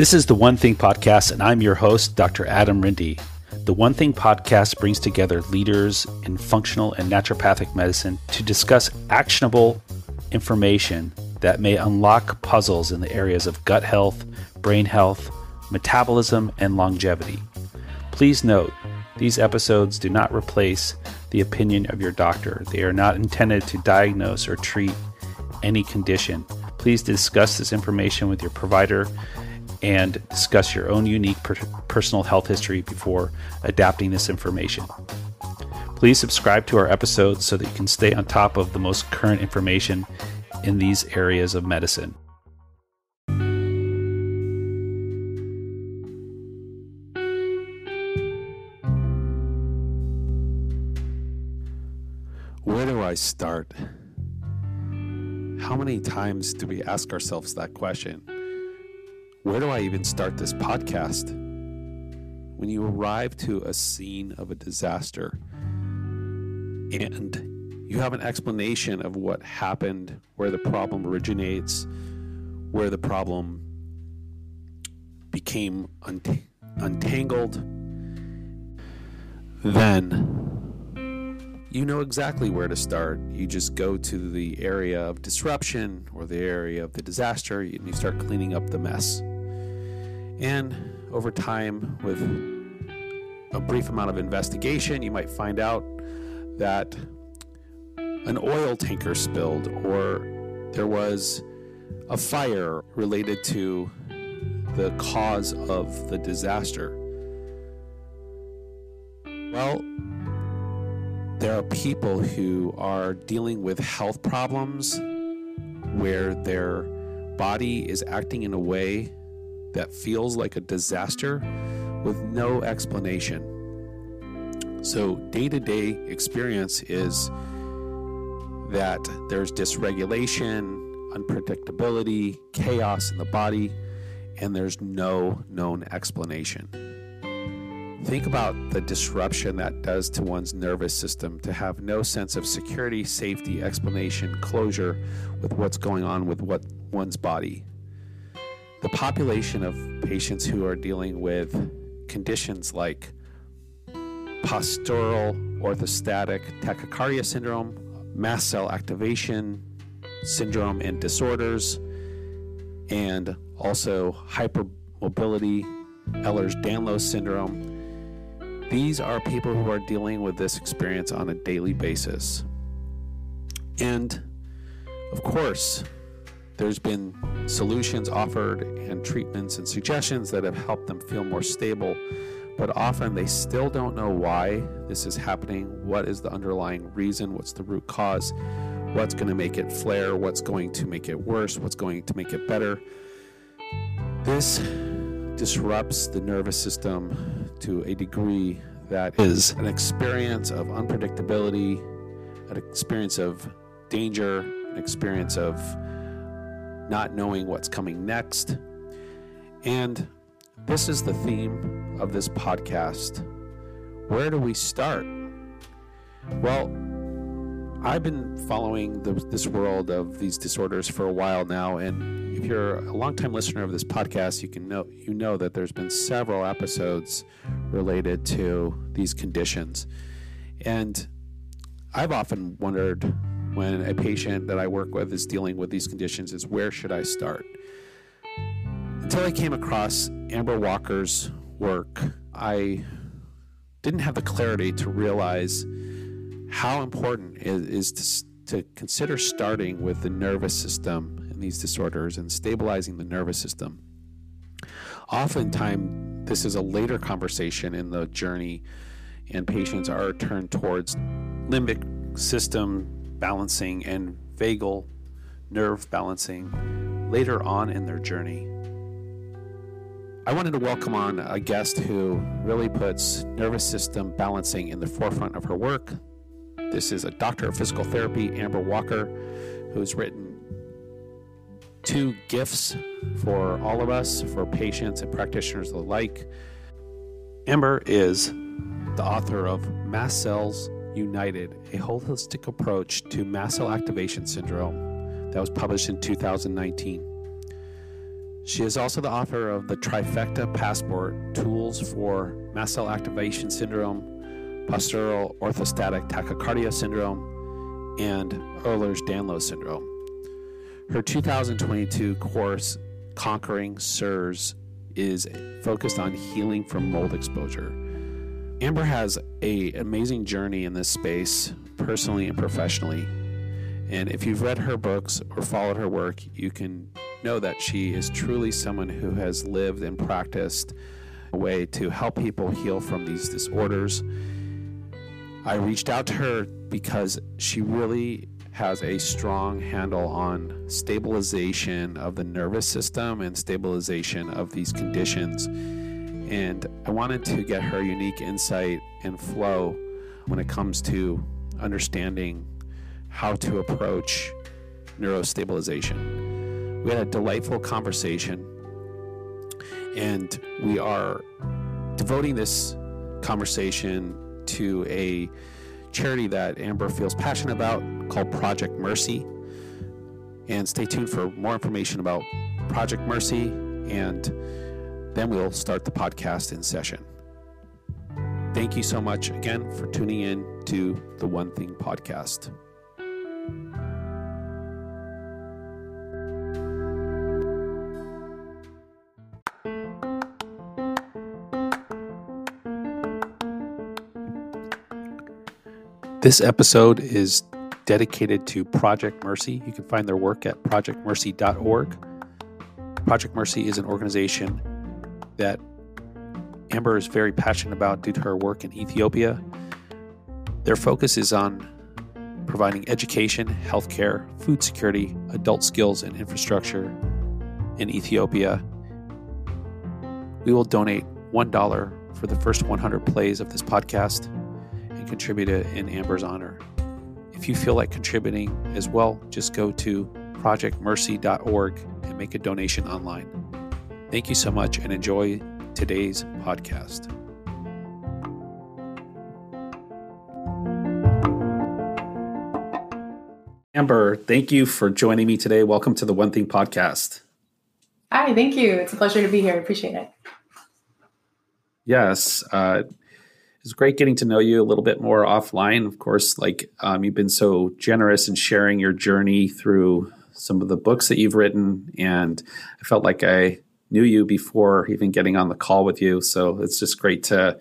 This is the One Thing Podcast, and I'm your host, Dr. Adam Rinde. The One Thing Podcast brings together leaders in functional and naturopathic medicine to discuss actionable information that may unlock puzzles in the areas of gut health, brain health, metabolism, and longevity. Please note, these episodes do not replace the opinion of your doctor. They are not intended to diagnose or treat any condition. Please discuss this information with your provider and discuss your own unique per- personal health history before adapting this information. Please subscribe to our episodes so that you can stay on top of the most current information in these areas of medicine. Where do I start? How many times do we ask ourselves that question? Where do I even start this podcast? When you arrive to a scene of a disaster and you have an explanation of what happened, where the problem originates, where the problem became unt- untangled, then you know exactly where to start. You just go to the area of disruption or the area of the disaster and you start cleaning up the mess. And over time, with a brief amount of investigation, you might find out that an oil tanker spilled or there was a fire related to the cause of the disaster. Well, there are people who are dealing with health problems where their body is acting in a way that feels like a disaster with no explanation. So, day to day experience is that there's dysregulation, unpredictability, chaos in the body, and there's no known explanation. Think about the disruption that does to one's nervous system to have no sense of security, safety, explanation, closure with what's going on with what one's body. The population of patients who are dealing with conditions like postural orthostatic tachycardia syndrome, mast cell activation syndrome and disorders, and also hypermobility, Ehlers-Danlos syndrome, these are people who are dealing with this experience on a daily basis. And of course, there's been solutions offered and treatments and suggestions that have helped them feel more stable, but often they still don't know why this is happening, what is the underlying reason, what's the root cause, what's going to make it flare, what's going to make it worse, what's going to make it better. This disrupts the nervous system to a degree that is an experience of unpredictability, an experience of danger, an experience of not knowing what's coming next. And this is the theme of this podcast. Where do we start? Well, I've been following the, this world of these disorders for a while now, and if you're a longtime listener of this podcast, you can know you know that there's been several episodes related to these conditions, and I've often wondered when a patient that I work with is dealing with these conditions is where should I start? Until I came across Amber Walker's work, I didn't have the clarity to realize how important it is to, to consider starting with the nervous system in these disorders and stabilizing the nervous system. Oftentimes, this is a later conversation in the journey, and patients are turned towards limbic system balancing and vagal nerve balancing later on in their journey. I wanted to welcome on a guest who really puts nervous system balancing in the forefront of her work. This is a doctor of physical therapy, Amber Walker, who's written two gifts for all of us, for patients and practitioners alike. Amber is the author of Mast Cells United, a holistic approach to mast cell activation syndrome that was published in 2019. She is also the author of the Trifecta Passport Tools for Mast Cell Activation Syndrome, Postural Orthostatic Tachycardia Syndrome, and Ehlers Danlos Syndrome. Her 2022 course, Conquering CIRS, is focused on healing from mold exposure. Amber has a amazing journey in this space, personally and professionally. And if you've read her books or followed her work, you can know that she is truly someone who has lived and practiced a way to help people heal from these disorders. I reached out to her because she really has a strong handle on stabilization of the nervous system and stabilization of these conditions. And I wanted to get her unique insight and flow when it comes to understanding how to approach neurostabilization. We had a delightful conversation, and we are devoting this conversation to a charity that Amber feels passionate about called Project Mercy. And stay tuned for more information about Project Mercy, and then we'll start the podcast in session. Thank you so much again for tuning in to the One Thing podcast. This episode is dedicated to Project Mercy. You can find their work at projectmercy.org. Project Mercy is an organization that Amber is very passionate about due to her work in Ethiopia. Their focus is on providing education, healthcare, food security, adult skills, and infrastructure in Ethiopia. We will donate $1 for the first 100 plays of this podcast and contribute it in Amber's honor. If you feel like contributing as well, just go to projectmercy.org and make a donation online. Thank you so much and enjoy today's podcast. Amber, thank you for joining me today. Welcome to the One Thing podcast. Hi, thank you. It's a pleasure to be here. I appreciate it. Yes. Uh, it's great getting to know you a little bit more offline. Of course, like um, you've been so generous in sharing your journey through some of the books that you've written, and I felt like I knew you before even getting on the call with you. So it's just great to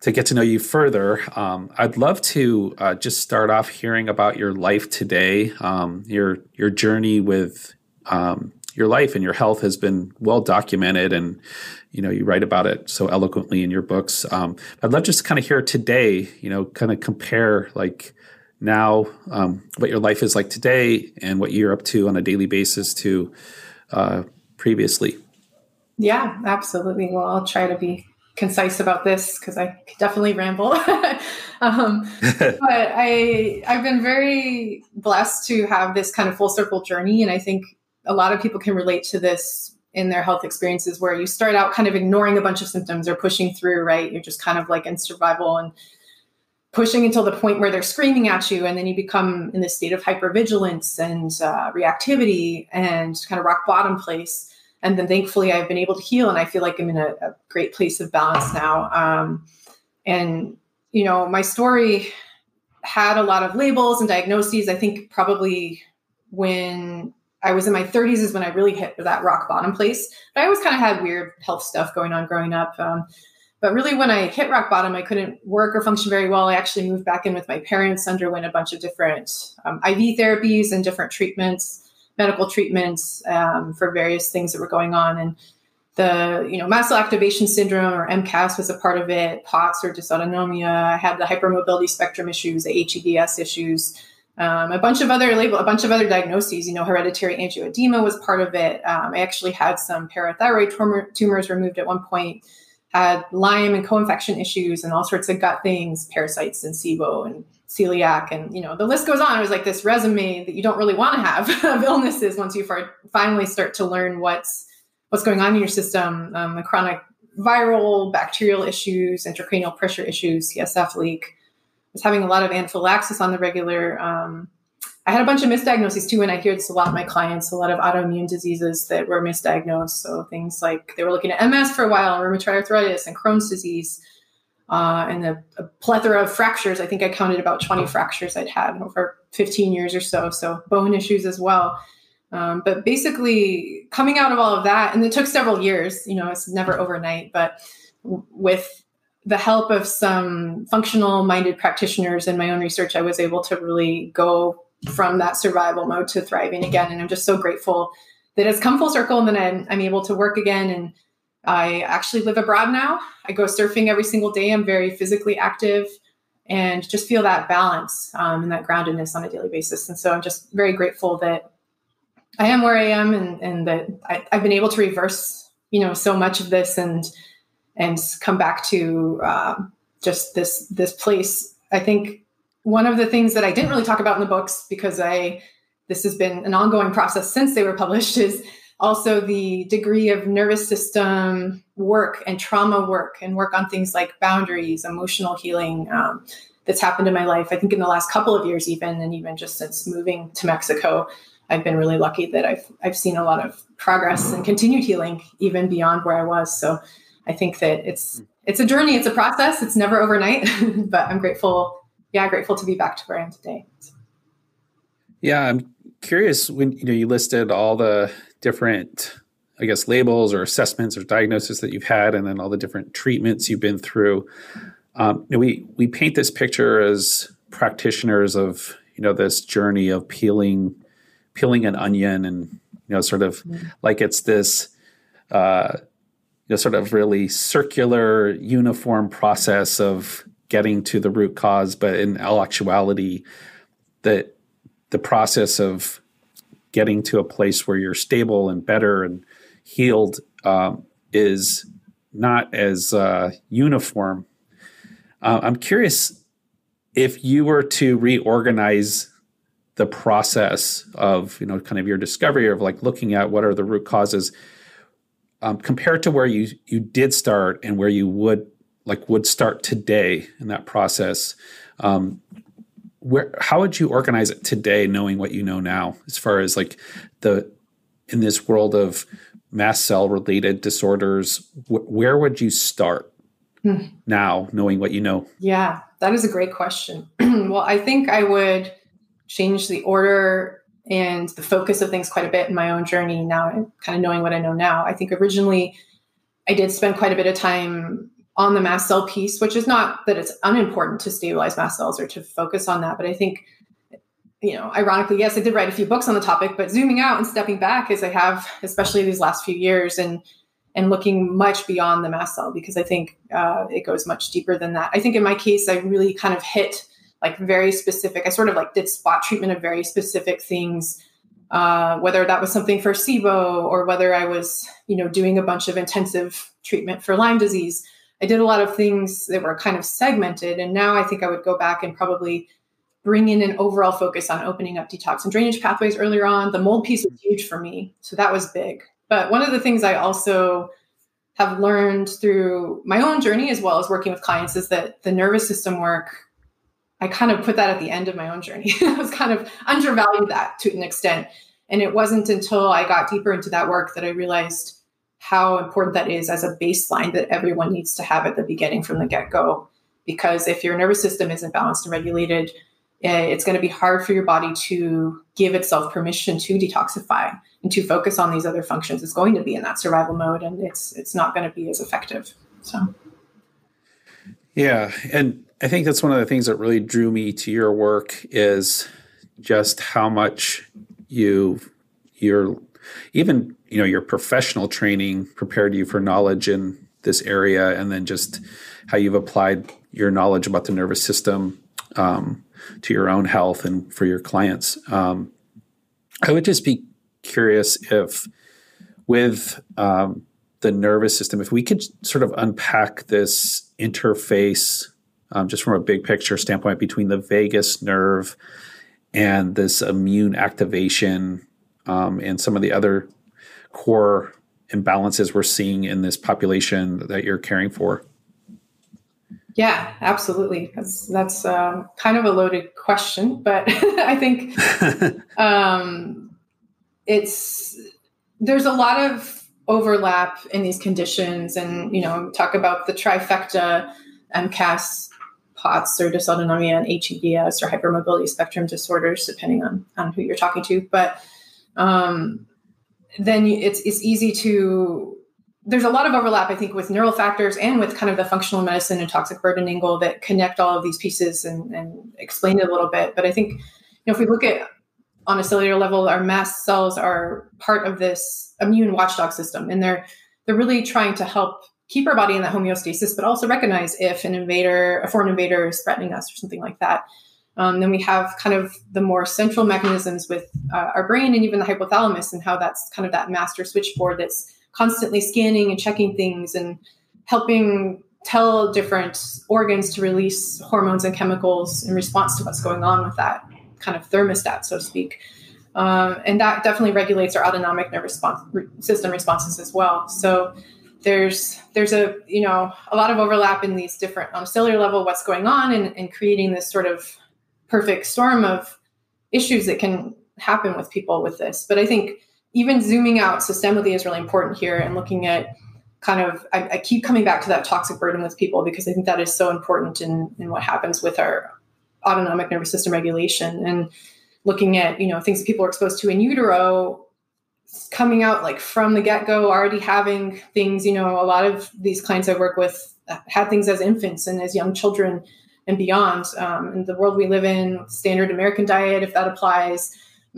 to get to know you further. Um, I'd love to uh, just start off hearing about your life today, um, your your journey with um, your life and your health has been well documented and you know you write about it so eloquently in your books um, i'd love just kind of hear today you know kind of compare like now um, what your life is like today and what you're up to on a daily basis to uh, previously yeah absolutely well i'll try to be concise about this because i definitely ramble um, but i i've been very blessed to have this kind of full circle journey and i think a lot of people can relate to this in their health experiences where you start out kind of ignoring a bunch of symptoms or pushing through, right? You're just kind of like in survival and pushing until the point where they're screaming at you. And then you become in this state of hypervigilance and uh, reactivity and kind of rock bottom place. And then thankfully, I've been able to heal and I feel like I'm in a, a great place of balance now. Um, and, you know, my story had a lot of labels and diagnoses. I think probably when I was in my 30s is when I really hit that rock bottom place. But I always kind of had weird health stuff going on growing up. Um, but really, when I hit rock bottom, I couldn't work or function very well. I actually moved back in with my parents, underwent a bunch of different um, IV therapies and different treatments, medical treatments um, for various things that were going on. And the you know mast cell activation syndrome or MCAS was a part of it. POTS or dysautonomia. I had the hypermobility spectrum issues, the HEDS issues um, a bunch of other label, a bunch of other diagnoses. You know, hereditary angioedema was part of it. Um, I actually had some parathyroid tumor, tumors removed at one point. Had Lyme and co-infection issues and all sorts of gut things, parasites and SIBO and celiac, and you know the list goes on. It was like this resume that you don't really want to have of illnesses once you finally start to learn what's what's going on in your system. Um, the chronic viral, bacterial issues, intracranial pressure issues, CSF leak was having a lot of anaphylaxis on the regular. Um, I had a bunch of misdiagnoses too, and I hear this a lot of my clients, a lot of autoimmune diseases that were misdiagnosed. So things like they were looking at MS for a while, rheumatoid arthritis, and Crohn's disease, uh, and a, a, plethora of fractures. I think I counted about 20 fractures I'd had over 15 years or so. So bone issues as well. Um, but basically, coming out of all of that, and it took several years. You know, it's never overnight, but w- with the help of some functional minded practitioners and my own research, I was able to really go from that survival mode to thriving again. And I'm just so grateful that it's come full circle and then I'm, I'm able to work again. And I actually live abroad now. I go surfing every single day. I'm very physically active and just feel that balance um, and that groundedness on a daily basis. And so I'm just very grateful that I am where I am and, and that I, have been able to reverse, you know, so much of this and and come back to uh, just this this place. I think one of the things that I didn't really talk about in the books because I this has been an ongoing process since they were published is also the degree of nervous system work and trauma work and work on things like boundaries, emotional healing um, that's happened in my life. I think in the last couple of years, even and even just since moving to Mexico, I've been really lucky that I've I've seen a lot of progress and continued healing even beyond where I was. So I think that it's it's a journey, it's a process, it's never overnight, but I'm grateful yeah, grateful to be back to where I am today. Yeah, I'm curious when you know you listed all the different I guess labels or assessments or diagnoses that you've had and then all the different treatments you've been through. Um, you know, we we paint this picture as practitioners of you know this journey of peeling peeling an onion and you know sort of mm-hmm. like it's this uh, you know sort of really circular uniform process of getting to the root cause, but in all actuality, that the process of getting to a place where you're stable and better and healed um, is not as uh, uniform. Uh, I'm curious if you were to reorganize the process of you know kind of your discovery of like looking at what are the root causes um, compared to where you you did start and where you would like would start today in that process um, where how would you organize it today knowing what you know now as far as like the in this world of mast cell related disorders wh- where would you start hmm. now knowing what you know? Yeah that is a great question. Well i think i would change the order and the focus of things quite a bit in my own journey now kind of knowing what i know now. I think originally i did spend quite a bit of time on the mast cell piece, which is not that it's unimportant to stabilize mast cells or to focus on that, but I think you know, ironically, yes, I did write a few books on the topic, but zooming out and stepping back as I have, especially these last few years, and and looking much beyond the mast cell because I think uh, it goes much deeper than that. I think in my case, I really kind of hit like very specific. I sort of like did spot treatment of very specific things, uh, whether that was something for SIBO or whether I was, you know, doing a bunch of intensive treatment for Lyme disease. I did a lot of things that were kind of segmented. And now I think I would go back and probably bring in an overall focus on opening up detox and drainage pathways earlier on. The mold piece was huge for me. So that was big. But one of the things I also have learned through my own journey as well as working with clients is that the nervous system work, I kind of put that at the end of my own journey. I was kind of undervalued that to an extent. And it wasn't until I got deeper into that work that I realized how important that is as a baseline that everyone needs to have at the beginning from the get go. Because if your nervous system isn't balanced and regulated, eh, it's going to be hard for your body to give itself permission to detoxify and to focus on these other functions. It's going to be in that survival mode, and it's it's not going to be as effective. So, yeah, and I think that's one of the things that really drew me to your work is just how much you you're even you know your professional training prepared you for knowledge in this area and then just how you've applied your knowledge about the nervous system um, to your own health and for your clients. Um, i would just be curious if with um, the nervous system if we could sort of unpack this interface um, just from a big picture standpoint between the vagus nerve and this immune activation um, and some of the other core imbalances we're seeing in this population that you're caring for? Yeah, absolutely. That's that's uh, kind of a loaded question, but I think um, it's there's a lot of overlap in these conditions, and you know, talk about the trifecta, MCAS, POTS, or dysautonomia, and HEDS, or hypermobility spectrum disorders, depending on on who you're talking to. But um, then it's it's easy to there's a lot of overlap, I think, with neural factors and with kind of the functional medicine and toxic burden angle that connect all of these pieces and, and explain it a little bit. But I think, you know, if we look at on a cellular level, our mast cells are part of this immune watchdog system, and they're they're really trying to help keep our body in that homeostasis, but also recognize if an invader, a foreign invader, is threatening us or something like that. Um, then we have kind of the more central mechanisms with uh, our brain and even the hypothalamus, and how that's kind of that master switchboard that's constantly scanning and checking things and helping tell different organs to release hormones and chemicals in response to what's going on with that kind of thermostat, so to speak. Um, and that definitely regulates our autonomic nervous response, system responses as well. So there's there's a you know a lot of overlap in these different a cellular level what's going on and, and creating this sort of perfect storm of issues that can happen with people with this. But I think even zooming out systemically is really important here and looking at kind of I, I, keep coming back to that toxic burden with people because I think that is so important in, in what happens with our autonomic nervous system regulation and looking at you know things that people are exposed to in utero coming out like from the get-go already having things you know a lot of these clients i work with uh, had things as infants and as young children and beyond. Um, in the world we live in standard american diet if that applies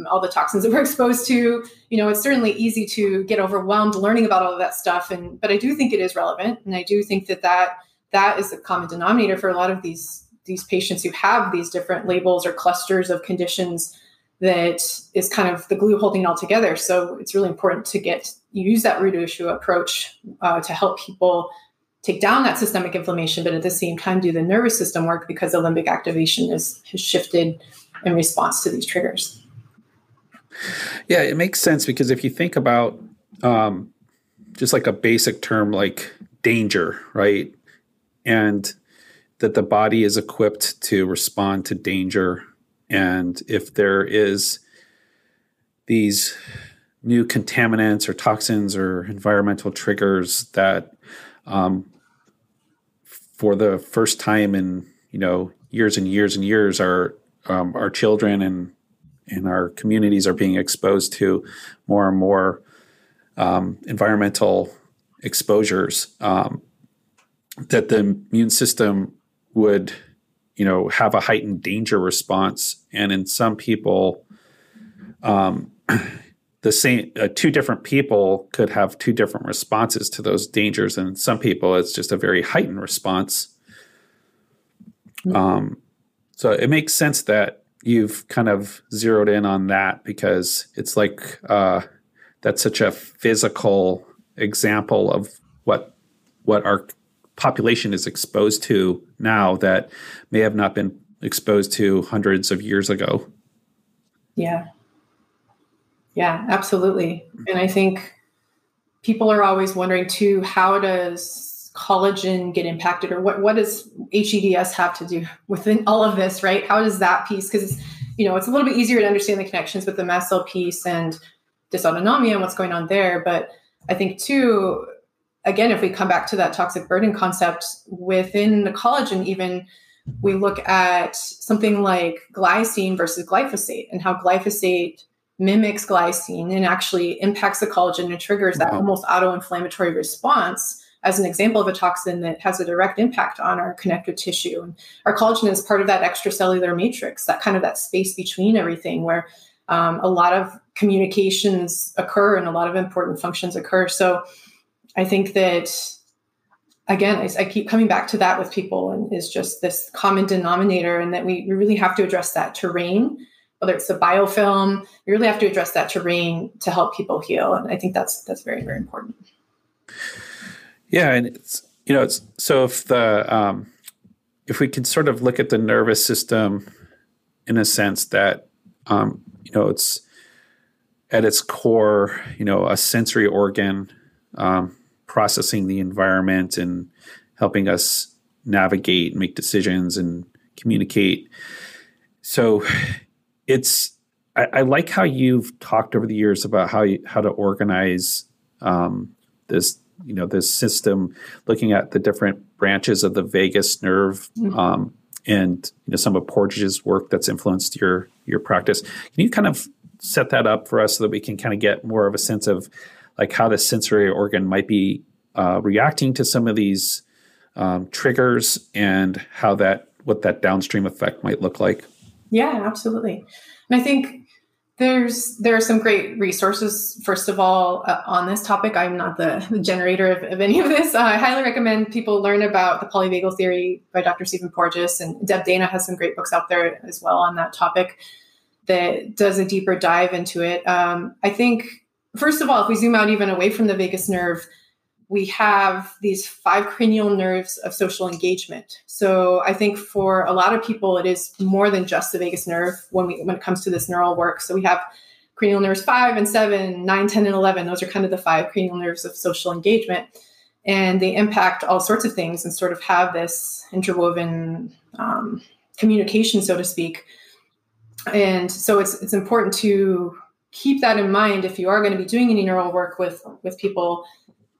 all the toxins that we're exposed to you know it's certainly easy to get overwhelmed learning about all of that stuff. And but i do think it is relevant. And i do think that that that is the common denominator for a lot of these these patients who have these different labels or clusters of conditions that is kind of the glue holding it all together. So it's really important to get use that root issue approach uh, to help people take down that systemic inflammation but at the same time do the nervous system work because the limbic activation is has shifted in response to these triggers yeah, it makes sense because if you think about um, just like a basic term like danger, right? And that the body is equipped to respond to danger. And if there is these new contaminants or toxins or environmental triggers that um, for the first time in you know years and years and years our um, our children and and our communities are being exposed to more and more um, environmental exposures, um, that the immune system would, you know, have a heightened danger response, and in some people, um, the same uh, two different people could have two different responses to those dangers, and some people it's just a very heightened response. Mm-hmm. Um, so it makes sense that you've kind of zeroed in on that because it's like uh, that's such a physical example of what what our population is exposed to now that may have not been exposed to hundreds of years ago. Yeah. Yeah, absolutely. And I think people are always wondering too how does collagen get impacted or what what does HEDS have to do within all of this, right? How does that piece because you know it's a little bit easier to understand the connections with the mast cell piece and dysautonomia and what's going on there, but I think too again if we come back to that toxic burden concept within the collagen even we look at something like glycine versus glyphosate and how glyphosate mimics glycine and actually impacts the collagen and triggers that almost auto-inflammatory response as an example of a toxin that has a direct impact on our connective tissue. And our collagen is part of that extracellular matrix, that kind of that space between everything where um, a lot of communications occur and a lot of important functions occur. So I think that again, I, I, keep coming back to that with people and is just this common denominator and that we, we really have to address that terrain, whether it's the biofilm, you really have to address that terrain to help people heal. And I think that's that's very, very important. Yeah, and it's you know it's so if the um, if we can sort of look at the nervous system in a sense that um, you know it's at its core you know a sensory organ um, processing the environment and helping us navigate, make decisions, and communicate. So it's I, I, like how you've talked over the years about how you, how to organize um, this you know this system, looking at the different branches of the vagus nerve. Mm-hmm. Um, and you know some of Porges's work that's influenced your your practice. Can you kind of set that up for us so that we can kind of get more of a sense of like how the sensory organ might be uh, reacting to some of these um, triggers and how that what that downstream effect might look like? Yeah, absolutely. And I think there's there are some great resources. First of all, uh, on this topic, I'm not the, the generator of, of, any of this. Uh, I highly recommend people learn about the polyvagal theory by Dr. Stephen Porges, and Deb Dana has some great books out there as well on that topic that does a deeper dive into it. Um, I think first of all, if we zoom out even away from the vagus nerve, we have these five cranial nerves of social engagement. So I think for a lot of people, it is more than just the vagus nerve when we when it comes to this neural work. So we have cranial nerves five and seven, nine, 10, and 11. Those are kind of the five cranial nerves of social engagement. And they impact all sorts of things and sort of have this interwoven um, communication, so to speak. And so it's it's important to keep that in mind if you are going to be doing any neural work with with people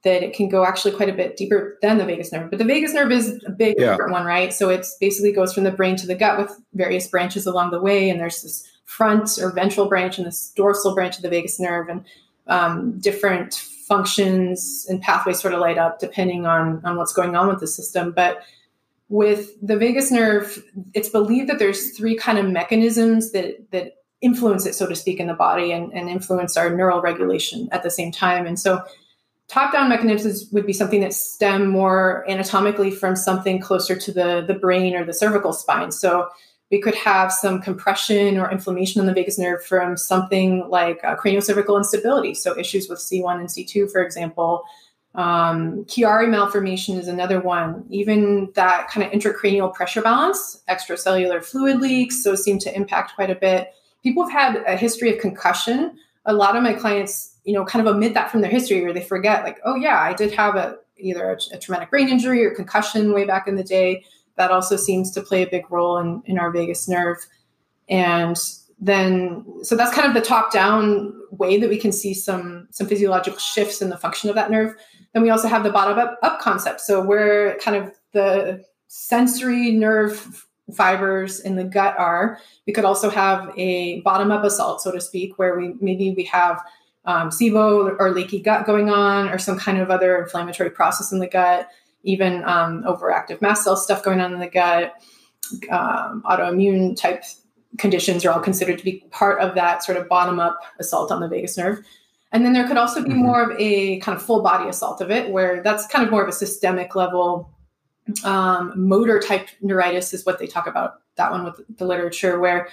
that it can go actually quite a bit deeper than the vagus nerve. But the vagus nerve is a big yeah. one, right? So it basically goes from the brain to the gut with various branches along the way. And there's this front or ventral branch and this dorsal branch of the vagus nerve, and um, different functions and pathways sort of light up depending on on what's going on with the system. But with the vagus nerve, it's believed that there's three kind of mechanisms that that influence it, so to speak, in the body and, and influence our neural regulation at the same time. And so top-down mechanisms would be something that stem more anatomically from something closer to the, the brain or the cervical spine. So we could have some compression or inflammation on the vagus nerve from something like uh, craniocervical instability. So issues with C1 and C2, for example. Um, Chiari malformation is another one. Even that kind of intracranial pressure balance, extracellular fluid leaks, those seem to impact quite a bit. People have had a history of concussion. A lot of my clients you know, kind of omit that from their history where they forget, like, oh, yeah, I did have a either a, a, traumatic brain injury or concussion way back in the day. That also seems to play a big role in, in our vagus nerve. And then, so that's kind of the top down way that we can see some, some physiological shifts in the function of that nerve. Then we also have the bottom up, up concept. So where kind of the sensory nerve fibers in the gut are, we could also have a bottom up assault, so to speak, where we maybe we have um, SIBO or leaky gut going on, or some kind of other inflammatory process in the gut, even um, overactive mast cell stuff going on in the gut, um, autoimmune type conditions are all considered to be part of that sort of bottom up assault on the vagus nerve. And then there could also be mm-hmm. more of a kind of full body assault of it, where that's kind of more of a systemic level um, motor type neuritis is what they talk about. That one with the literature, where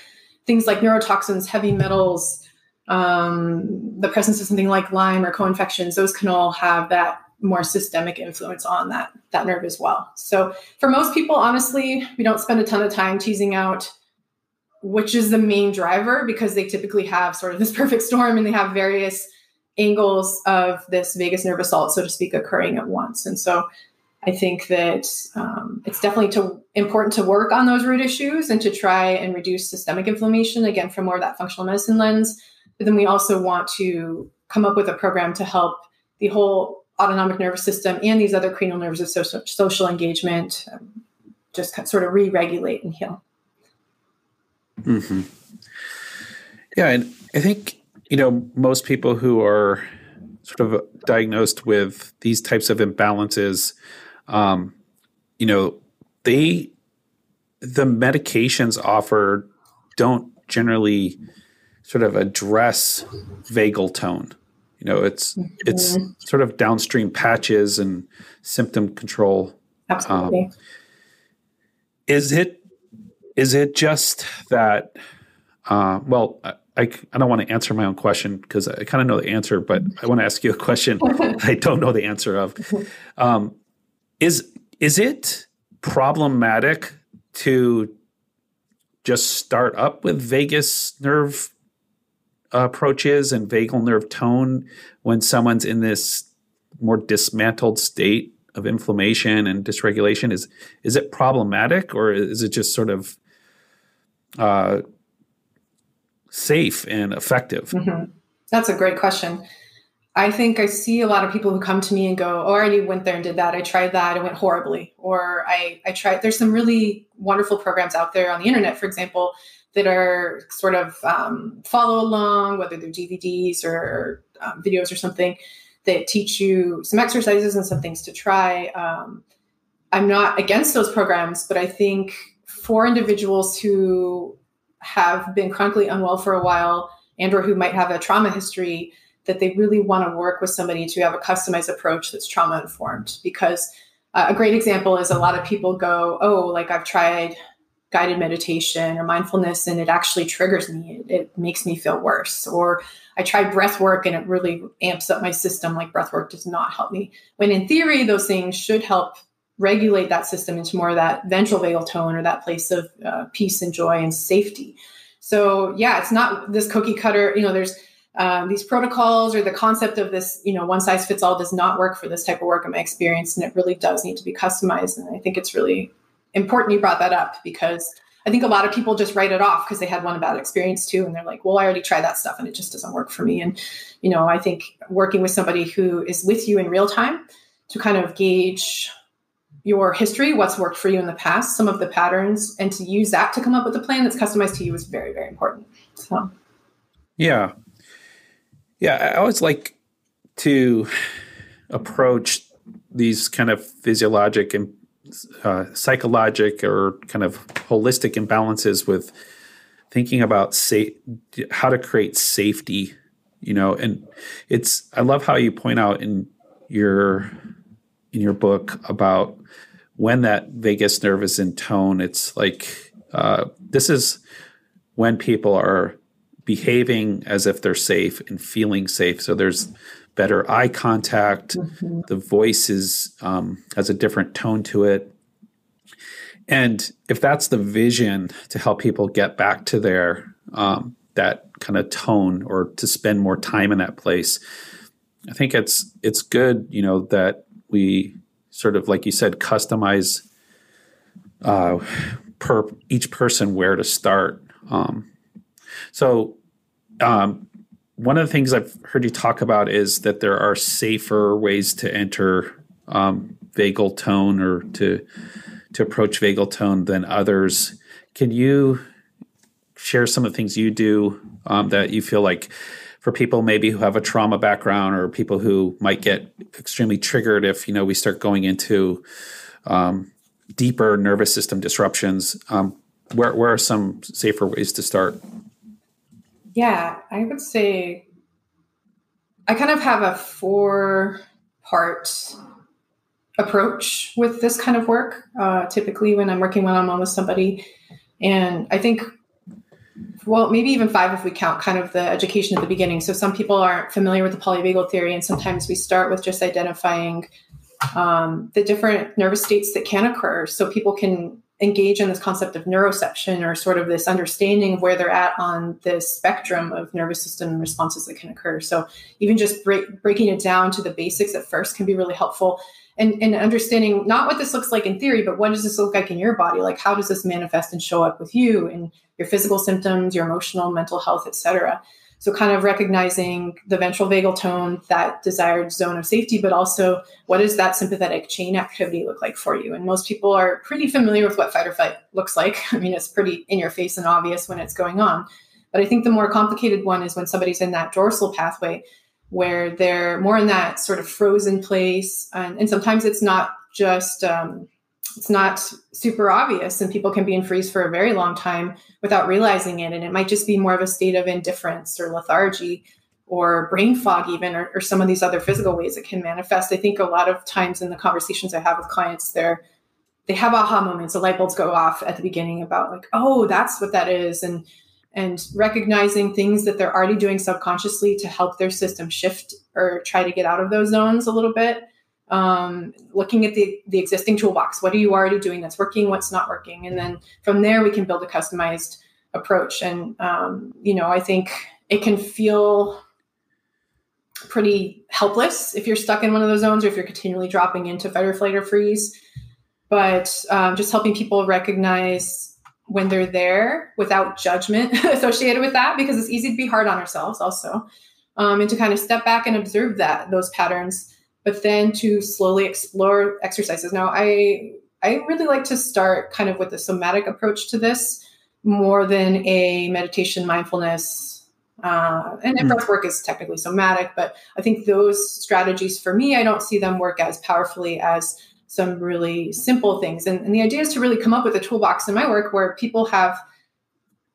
things like neurotoxins, heavy metals, um, the presence of something like Lyme or co-infections, those can all have that more systemic influence on that that nerve as well. So for most people, honestly, we don't spend a ton of time teasing out which is the main driver because they typically have sort of this perfect storm and they have various angles of this vagus nerve assault, so to speak, occurring at once. And so I think that um, it's definitely to, important to work on those root issues and to try and reduce systemic inflammation again from more of that functional medicine lens but then we also want to come up with a program to help the whole autonomic nervous system and these other cranial nerves of social, social engagement um, just sort of re-regulate and heal. Mm-hmm. Yeah, and I think you know most people who are sort of diagnosed with these types of imbalances, um, you know, they the medications offered don't generally sort of address vagal tone. You know, it's mm-hmm. it's sort of downstream patches and symptom control. Absolutely. Um, is it is it just that? Uh, well, I, I don't want to answer my own question because I kind of know the answer, but I want to ask you a question I don't know the answer of. Um, is is it problematic to just start up with vagus nerve approaches and vagal nerve tone when someone's in this more dismantled state of inflammation and dysregulation is is it problematic or is it just sort of uh, safe and effective? Mm-hmm. That's a great question. I think I see a lot of people who come to me and go, "Oh, I already went there and did that. I tried that. It went horribly." Or I, I tried. There's some really wonderful programs out there on the internet, for example, that are sort of um, follow along, whether they're DVDs or um, videos or something that teach you some exercises and some things to try. Um, I'm not against those programs, but I think for individuals who have been chronically unwell for a while and or who might have a trauma history that they really want to work with somebody to have a customized approach that's trauma informed because uh, a great example is a lot of people go oh like i've tried guided meditation or mindfulness and it actually triggers me it, it makes me feel worse or i tried breath work and it really amps up my system like breath work does not help me when in theory those things should help regulate that system into more of that ventral vagal tone or that place of uh, peace and joy and safety so yeah it's not this cookie cutter you know there's um, these protocols or the concept of this, you know, one size fits all does not work for this type of work in my experience. And it really does need to be customized. And I think it's really important you brought that up because I think a lot of people just write it off because they had one bad experience too. And they're like, well, I already tried that stuff and it just doesn't work for me. And, you know, I think working with somebody who is with you in real time to kind of gauge your history, what's worked for you in the past, some of the patterns, and to use that to come up with a plan that's customized to you is very, very important. So, yeah. Yeah, I always like to approach these kind of physiologic and uh, psychologic or kind of holistic imbalances with thinking about sa- how to create safety you know and it's i love how you point out in your in your book about when that vagus nerve is in tone it's like uh, this is when people are behaving as if they're safe and feeling safe. So there's better eye contact. Mm-hmm. The voice is um, has a different tone to it. And if that's the vision to help people get back to their um, that kind of tone or to spend more time in that place, I think it's it's good, you know, that we sort of like you said, customize uh, per each person where to start. Um, so um, one of the things I've heard you talk about is that there are safer ways to enter um, vagal tone or to to approach vagal tone than others. Can you share some of the things you do um, that you feel like for people maybe who have a trauma background or people who might get extremely triggered if you know we start going into um, deeper nervous system disruptions? Um, where, where are some safer ways to start? Yeah, I would say I kind of have a four part approach with this kind of work. Uh, typically, when I'm working one on one with somebody, and I think, well, maybe even five if we count kind of the education at the beginning. So, some people aren't familiar with the polyvagal theory, and sometimes we start with just identifying um, the different nervous states that can occur so people can engage in this concept of neuroception or sort of this understanding of where they're at on the spectrum of nervous system responses that can occur. So even just break, breaking it down to the basics at first can be really helpful. And, and understanding not what this looks like in theory, but what does this look like in your body? Like how does this manifest and show up with you and your physical symptoms, your emotional, mental health, et cetera. So, kind of recognizing the ventral vagal tone, that desired zone of safety, but also what does that sympathetic chain activity look like for you? And most people are pretty familiar with what fight or flight looks like. I mean, it's pretty in your face and obvious when it's going on. But I think the more complicated one is when somebody's in that dorsal pathway where they're more in that sort of frozen place. And, and sometimes it's not just um, it's not super obvious and people can be in freeze for a very long time without realizing it. And it might just be more of a state of indifference or lethargy or brain fog even or, or, some of these other physical ways it can manifest. I think a lot of times in the conversations i have with clients they're they have aha moments. The light bulbs go off at the beginning about like oh that's what that is. And and recognizing things that they're already doing subconsciously to help their system shift or try to get out of those zones a little bit um, looking at the, the existing toolbox. What are you already doing that's working? What's not working? And then from there, we can build a customized approach. And, um, you know, I think it can feel pretty helpless if you're stuck in one of those zones or if you're continually dropping into fight or flight or freeze. But um, just helping people recognize when they're there without judgment associated with that, because it's easy to be hard on ourselves also, um, and to kind of step back and observe that those patterns, but then to slowly explore exercises. Now, I I really like to start kind of with a somatic approach to this more than a meditation mindfulness uh, and mm. breath work is technically somatic, but I think those strategies for me, I don't see them work as powerfully as some really simple things. And, and the idea is to really come up with a toolbox in my work where people have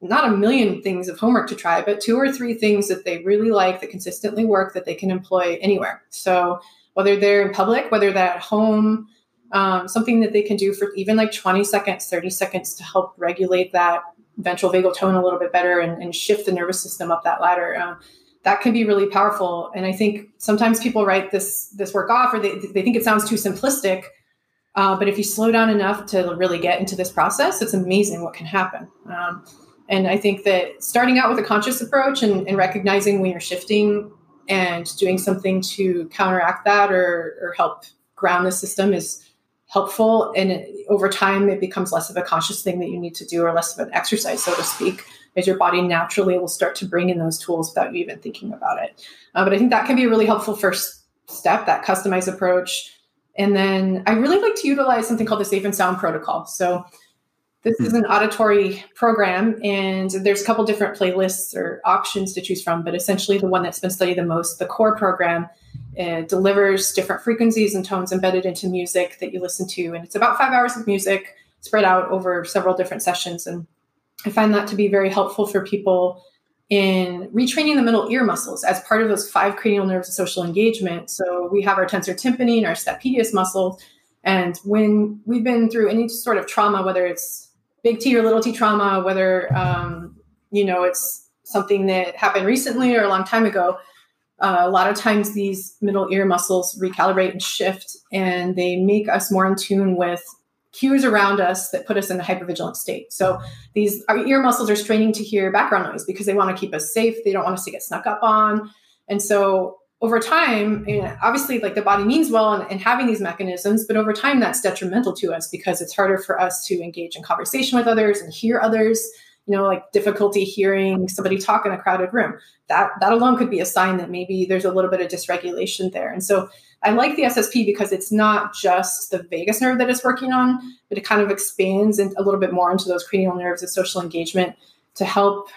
not a million things of homework to try, but two or three things that they really like that consistently work that they can employ anywhere. So whether they're in public, whether they're at home, um, something that they can do for even like 20 seconds, 30 seconds to help regulate that ventral vagal tone a little bit better and, and shift the nervous system up that ladder. Uh, that can be really powerful. And I think sometimes people write this this work off, or they, they think it sounds too simplistic. Uh, but if you slow down enough to really get into this process, it's amazing what can happen. Um, and I think that starting out with a conscious approach and, and, recognizing when you're shifting and doing something to counteract that or, or help ground the system is helpful. And it, over time it becomes less of a conscious thing that you need to do or less of an exercise so to speak as your body naturally will start to bring in those tools without you even thinking about it. Uh, but i think that can be a really helpful first step that customized approach. And then i really like to utilize something called the safe and sound protocol. So this hmm. is an auditory program and there's a couple different playlists or options to choose from but essentially the one that's been studied the most the core program it delivers different frequencies and tones embedded into music that you listen to. And it's about five hours of music spread out over several different sessions. And I find that to be very helpful for people in retraining the middle ear muscles as part of those five cranial nerves of social engagement. So we have our tensor tympani and our stapedius muscles. And when we've been through any sort of trauma, whether it's big T or little t trauma, whether um, you know it's something that happened recently or a long time ago, uh, a lot of times these middle ear muscles recalibrate and shift and they make us more in tune with cues around us that put us in a hypervigilant state. So these our ear muscles are straining to hear background noise because they want to keep us safe. They don't want us to get snuck up on. And so over time you know, obviously like the body means well in having these mechanisms but over time that's detrimental to us because it's harder for us to engage in conversation with others and hear others you know, like difficulty hearing somebody talk in a crowded room. That that alone could be a sign that maybe there's a little bit of dysregulation there. And so I like the SSP because it's not just the vagus nerve that it's working on, but it kind of expands a little bit more into those cranial nerves of social engagement to help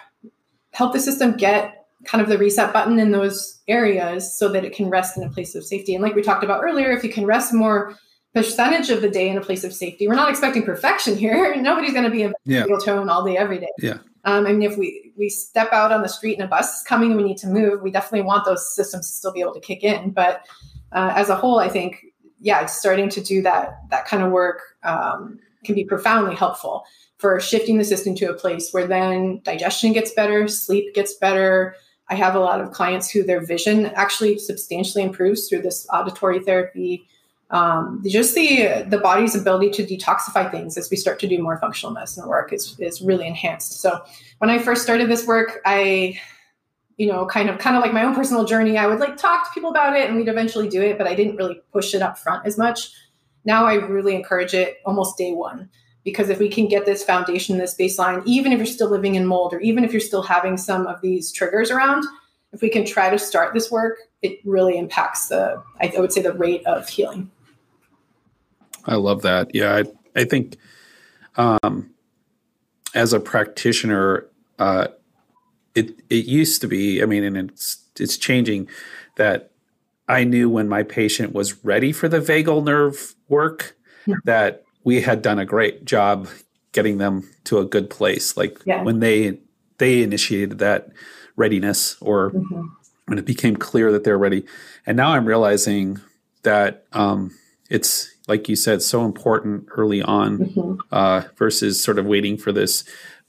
help the system get kind of the reset button in those areas so that it can rest in a place of safety. And like we talked about earlier, if you can rest more percentage of the day in a place of safety. We're not expecting perfection here. Nobody's going to be in yeah. tone all day, every day. Yeah. Um, I mean, if we we step out on the street and a bus is coming and we need to move, we definitely want those systems to still be able to kick in. But uh, as a whole, I think, yeah, starting to do that that kind of work um, can be profoundly helpful for shifting the system to a place where then digestion gets better, sleep gets better. I have a lot of clients who their vision actually substantially improves through this auditory therapy um, just the the body's ability to detoxify things as we start to do more functional medicine work is is really enhanced. So when I first started this work, I you know kind of kind of like my own personal journey i would like talk to people about it and we'd eventually do it but i didn't really push it up front as much now i really encourage it almost day one because if we can get this foundation this baseline even if you're still living in mold or even if you're still having some of these triggers around if we can try to start this work it really impacts the i would say the rate of healing I love that. Yeah, I, I think um, as a practitioner, uh, it it used to be. I mean, and it's it's changing that I knew when my patient was ready for the vagal nerve work yeah. that we had done a great job getting them to a good place. Like yeah. when they they initiated that readiness, or mm-hmm. when it became clear that they're ready. And now I'm realizing that um, it's like you said, so important early on mm-hmm. uh, versus sort of waiting for this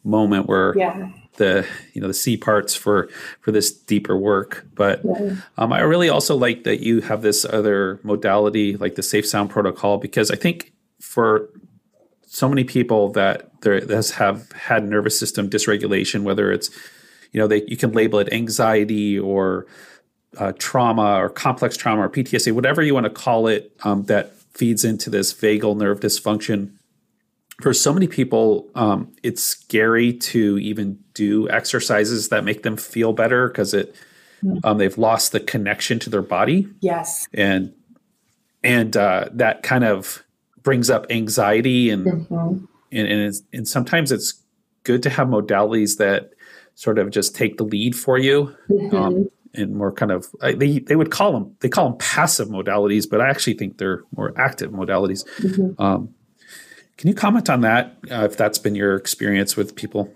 moment where yeah. the you know the sea parts for for this deeper work. But yeah. um, I really also like that you have this other modality like the safe sound protocol because I think for so many people that there that have had nervous system dysregulation, whether it's you know they you can label it anxiety or uh, trauma or complex trauma or PTSD, whatever you want to call it, um, that feeds into this vagal nerve dysfunction. For so many people, um, it's scary to even do exercises that make them feel better because it mm. um, they've lost the connection to their body. Yes, and and uh, that kind of brings up anxiety and mm-hmm. and and, and sometimes it's good to have modalities that sort of just take the lead for you. Mm-hmm. Um, and more kind of they they would call them they call them passive modalities, but I actually think they're more active modalities. Mm-hmm. Um, can you comment on that uh, if that's been your experience with people?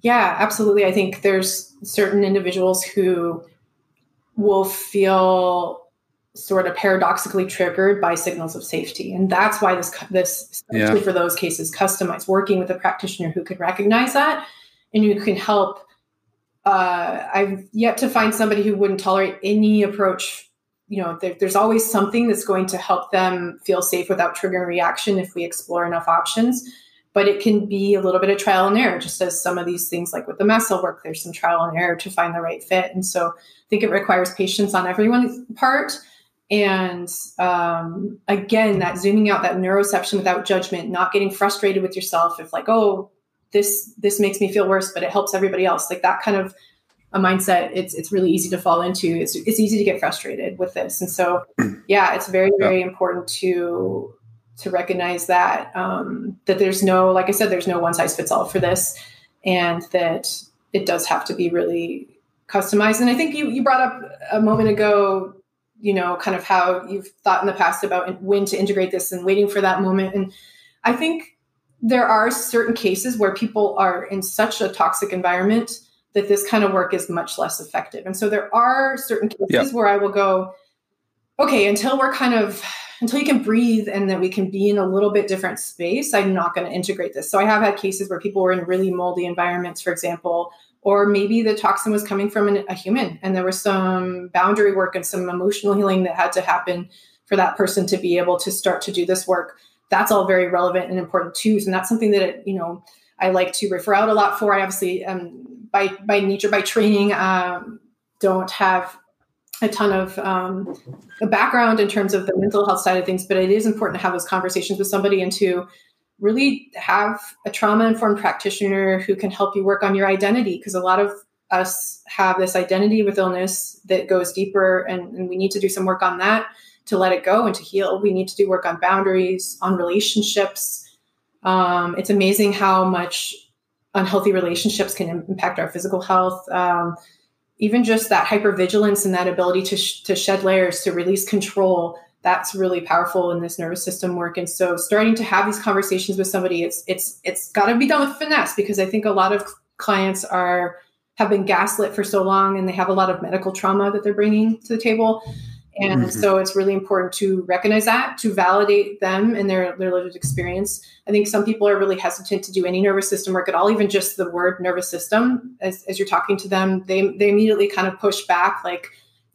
Yeah, absolutely. I think there's certain individuals who will feel sort of paradoxically triggered by signals of safety, and that's why this this yeah. for those cases customized working with a practitioner who could recognize that and who can help uh, I've yet to find somebody who wouldn't tolerate any approach. You know, there, there's always something that's going to help them feel safe without triggering reaction if we explore enough options. But it can be a little bit of trial and error, just as some of these things, like with the mast cell work, there's some trial and error to find the right fit. And so I think it requires patience on everyone's part. And um, again, that zooming out, that neuroception without judgment, not getting frustrated with yourself if, like, oh, this this makes me feel worse but it helps everybody else like that kind of a mindset it's it's really easy to fall into. It's it's easy to get frustrated with this. And so yeah it's very very yeah. important to to recognize that um, that there's no like i said there's no one size fits all for this and that it does have to be really customized. And i think you you brought up a moment ago you know kind of how you've thought in the past about when to integrate this and waiting for that moment and i think there are certain cases where people are in such a toxic environment that this kind of work is much less effective. And so there are certain cases yeah. where I will go, okay, until we're kind of until you can breathe and that we can be in a little bit different space, I'm not going to integrate this. So I have had cases where people were in really moldy environments, for example, or maybe the toxin was coming from an, a human and there was some boundary work and some emotional healing that had to happen for that person to be able to start to do this work that's all very relevant and important too. And that's something that you know I like to refer out a lot for. I obviously, um, by by nature, by training, um, don't have a ton of um, a background in terms of the mental health side of things, but it is important to have those conversations with somebody and to really have a trauma informed practitioner who can help you work on your identity because a lot of us have this identity with illness that goes deeper and, and we need to do some work on that to let it go and to heal. We need to do work on boundaries, on relationships. Um, it's amazing how much unhealthy relationships can impact our physical health. Um, even just that hypervigilance and that ability to, sh- to shed layers, to release control, that's really powerful in this nervous system work. And so, starting to have these conversations with somebody, it's it's it's got to be done with finesse because I think a lot of clients are have been gaslit for so long, and they have a lot of medical trauma that they're bringing to the table. And mm-hmm. so it's really important to recognize that, to validate them and their, their lived experience. I think some people are really hesitant to do any nervous system work at all, even just the word nervous system. As, as you're talking to them, they, they immediately kind of push back, like,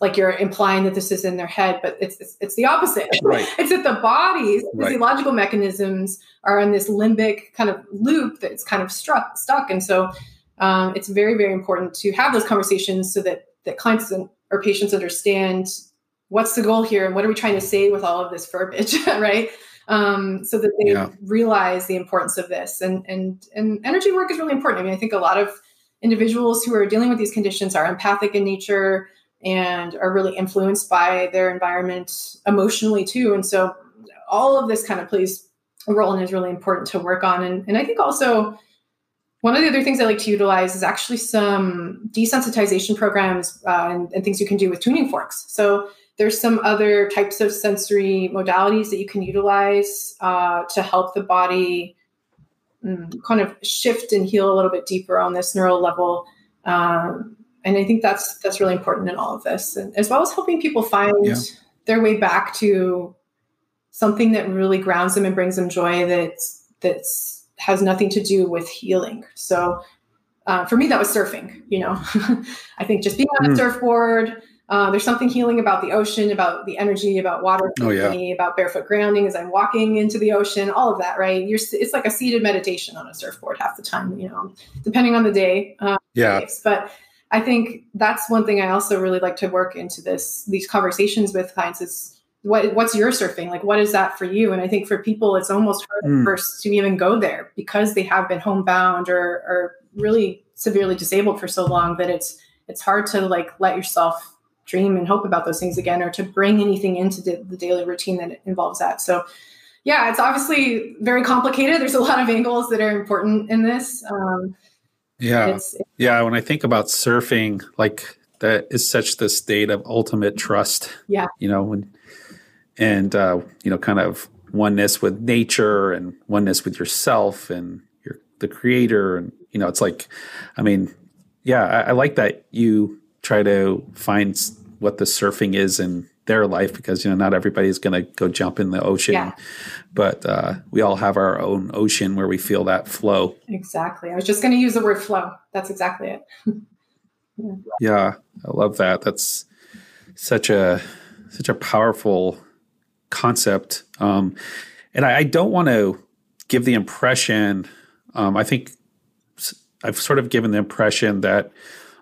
like you're implying that this is in their head, but it's it's, it's the opposite. Right. it's that the body's right. physiological mechanisms are in this limbic kind of loop that's kind of struck stuck, and so um, it's very very important to have those conversations so that that clients and, or patients understand what's the goal here and what are we trying to say with all of this verbiage right um, so that they yeah. realize the importance of this and and and energy work is really important i mean i think a lot of individuals who are dealing with these conditions are empathic in nature and are really influenced by their environment emotionally too and so all of this kind of plays a role and is really important to work on and, and i think also one of the other things I like to utilize is actually some desensitization programs uh, and, and, things you can do with tuning forks. So there's some other types of sensory modalities that you can utilize uh, to help the body um, kind of shift and heal a little bit deeper on this neural level. Um, and I think that's that's really important in all of this, and as well as helping people find yeah. their way back to something that really grounds them and brings them joy. that that's has nothing to do with healing. So uh, for me, that was surfing. You know, I think just being on a mm. surfboard, uh, there's something healing about the ocean, about the energy, about water, oh, yeah. about barefoot grounding as I'm walking into the ocean, all of that, right? You're, it's like a seated meditation on a surfboard half the time, you know, depending on the day. Uh, yeah. But I think that's one thing I also really like to work into this these conversations with clients is what what's your surfing? Like what is that for you? And i think for people it's almost hard mm. first to even go there because they have been homebound or or really severely disabled for so long that it's it's hard to like let yourself dream and hope about those things again or to bring anything into the, the daily routine that involves that. So yeah it's obviously very complicated. There's a lot of angles that are important in this. Um, yeah it's, it's, yeah when i think about surfing like that is such the state of ultimate trust yeah you know when and uh, you know, kind of oneness with nature and oneness with yourself and your the creator. And you know, it's like, I mean, yeah, I, I like that you try to find what the surfing is in their life because you know not everybody's going to go jump in the ocean yeah. but uh, we all have our own ocean where we feel that flow exactly i was just going to use the word flow that's exactly it yeah. yeah i love that that's such a such a powerful concept. Um, and I, I don't want to give the impression, um, I think I've sort of given the impression that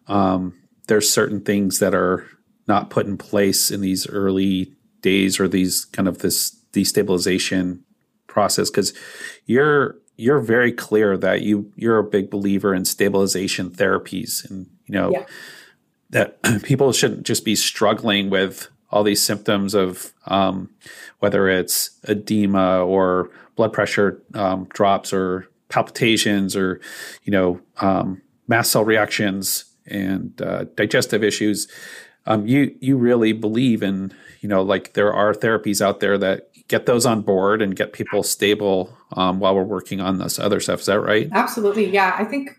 um, there's certain things that are not put in place in these early days or these kind of this destabilization process because you're you're very clear that you you're a big believer in stabilization therapies and you know yeah. that people shouldn't just be struggling with all these symptoms of um, whether it's edema or blood pressure um, drops or palpitations or you know um, mast cell reactions and uh, digestive issues. Um, you you really believe in you know like there are therapies out there that get those on board and get people stable um, while we're working on this other stuff. Is that right? Absolutely, yeah. I think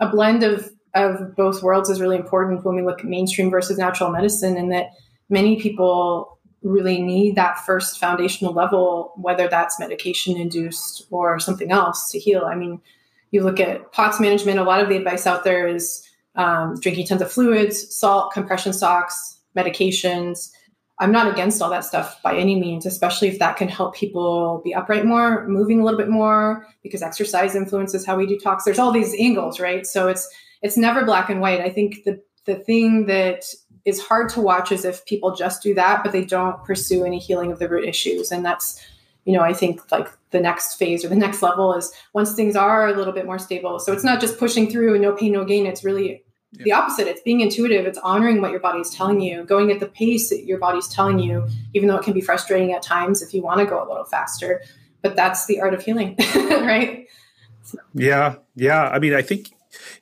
a blend of of both worlds is really important when we look at mainstream versus natural medicine, and that many people really need that first foundational level, whether that's medication induced or something else to heal. I mean, you look at POTS management, a lot of the advice out there is um, drinking tons of fluids, salt, compression socks, medications. I'm not against all that stuff by any means, especially if that can help people be upright more, moving a little bit more, because exercise influences how we detox. There's all these angles, right? So it's it's never black and white. I think the the thing that is hard to watch is if people just do that, but they don't pursue any healing of the root issues. And that's, you know, I think like the next phase or the next level is once things are a little bit more stable. So it's not just pushing through and no pain, no gain. It's really yeah. the opposite. It's being intuitive. It's honoring what your body's telling you, going at the pace that your body's telling you, even though it can be frustrating at times if you want to go a little faster. But that's the art of healing, right? So. Yeah. Yeah. I mean, I think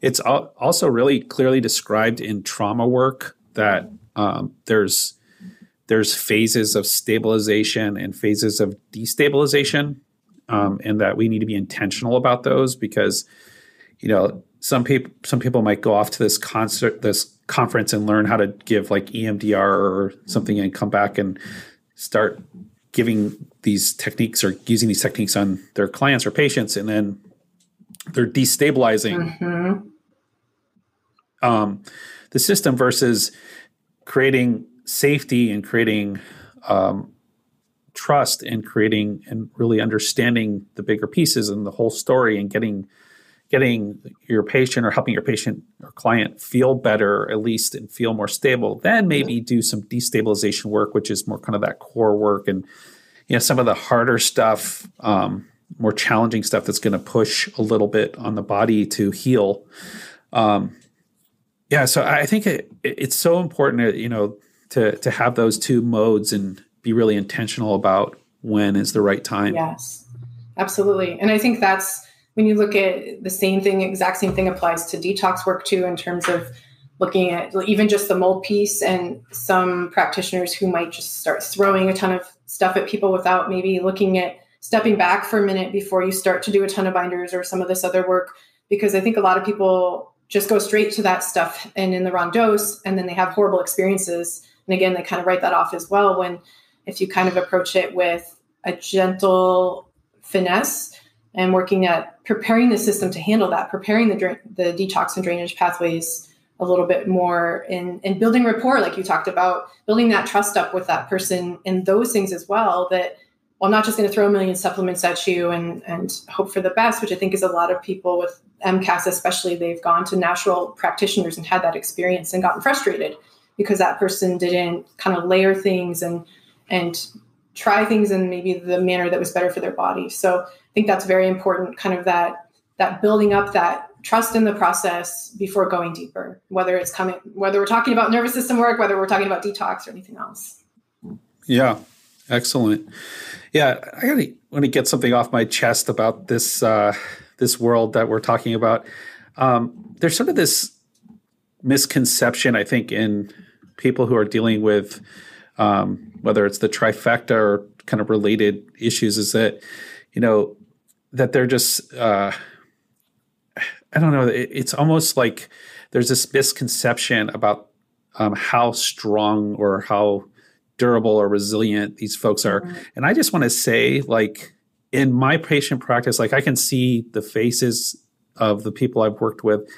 it's also really clearly described in trauma work that um, there's there's phases of stabilization and phases of destabilization, um, and that we need to be intentional about those because you know some people some people might go off to this concert this conference and learn how to give like EMDR or something and come back and start giving these techniques or using these techniques on their clients or patients and then they're destabilizing mm-hmm. um, the system versus creating safety and creating um, trust and creating and really understanding the bigger pieces and the whole story and getting getting your patient or helping your patient or client feel better at least and feel more stable then maybe do some destabilization work which is more kind of that core work and you know some of the harder stuff um, more challenging stuff that's going to push a little bit on the body to heal um, yeah, so I think it, it's so important, you know, to to have those two modes and be really intentional about when is the right time. Yes, absolutely. And I think that's when you look at the same thing, exact same thing applies to detox work too, in terms of looking at even just the mold piece and some practitioners who might just start throwing a ton of stuff at people without maybe looking at stepping back for a minute before you start to do a ton of binders or some of this other work. Because I think a lot of people just go straight to that stuff and in the wrong dose and then they have horrible experiences and again they kind of write that off as well when if you kind of approach it with a gentle finesse and working at preparing the system to handle that preparing the the detox and drainage pathways a little bit more and in building rapport like you talked about building that trust up with that person and those things as well that well, I'm not just going to throw a million supplements at you and, and hope for the best, which I think is a lot of people with MCAS, especially, they've gone to natural practitioners and had that experience and gotten frustrated because that person didn't kind of layer things and and try things in maybe the manner that was better for their body. So think that's very important, kind of that that building up that trust in the process before going deeper, whether it's coming whether we're talking about nervous system work, whether we're talking about detox or anything else. Yeah. Excellent. Yeah, I gotta want to get something off my chest about this uh, this world that we're talking about. Um, there's sort of this misconception, I think, in people who are dealing with um, whether it's the trifecta or kind of related issues, is that you know that they're just uh, I don't know. It, it's almost like there's this misconception about um, how strong or how durable or resilient these folks are. Mm-hmm. And I just want to say, like, in my patient practice, like, I can see the faces of the people I've worked with.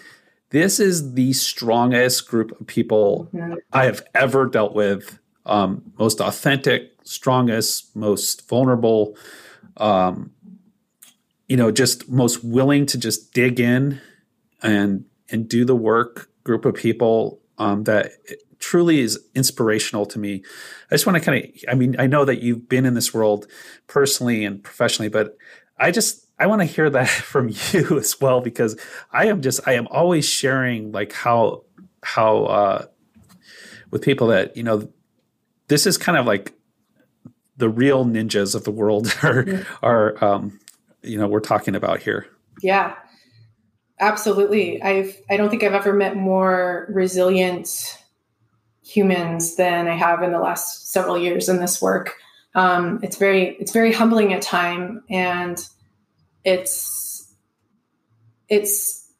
This is the strongest group of people mm-hmm. I have ever dealt with. Um, most authentic, strongest, most vulnerable, um, you know, just most willing to just dig in and and do the work group of people um, that truly is inspirational to me. I just want to kind of, I mean, I know that you've been in this world personally and professionally, but I just, I want to hear that from you as well, because I am just, I am always sharing like how, how, uh, with people that, you know, this is kind of like the real ninjas of the world are, are, um, you know, we're talking about here. Yeah, absolutely. I've, I don't think I've ever met more resilient humans than I have in the last several years in this work. Um, it's very it's very humbling at time, and it's it's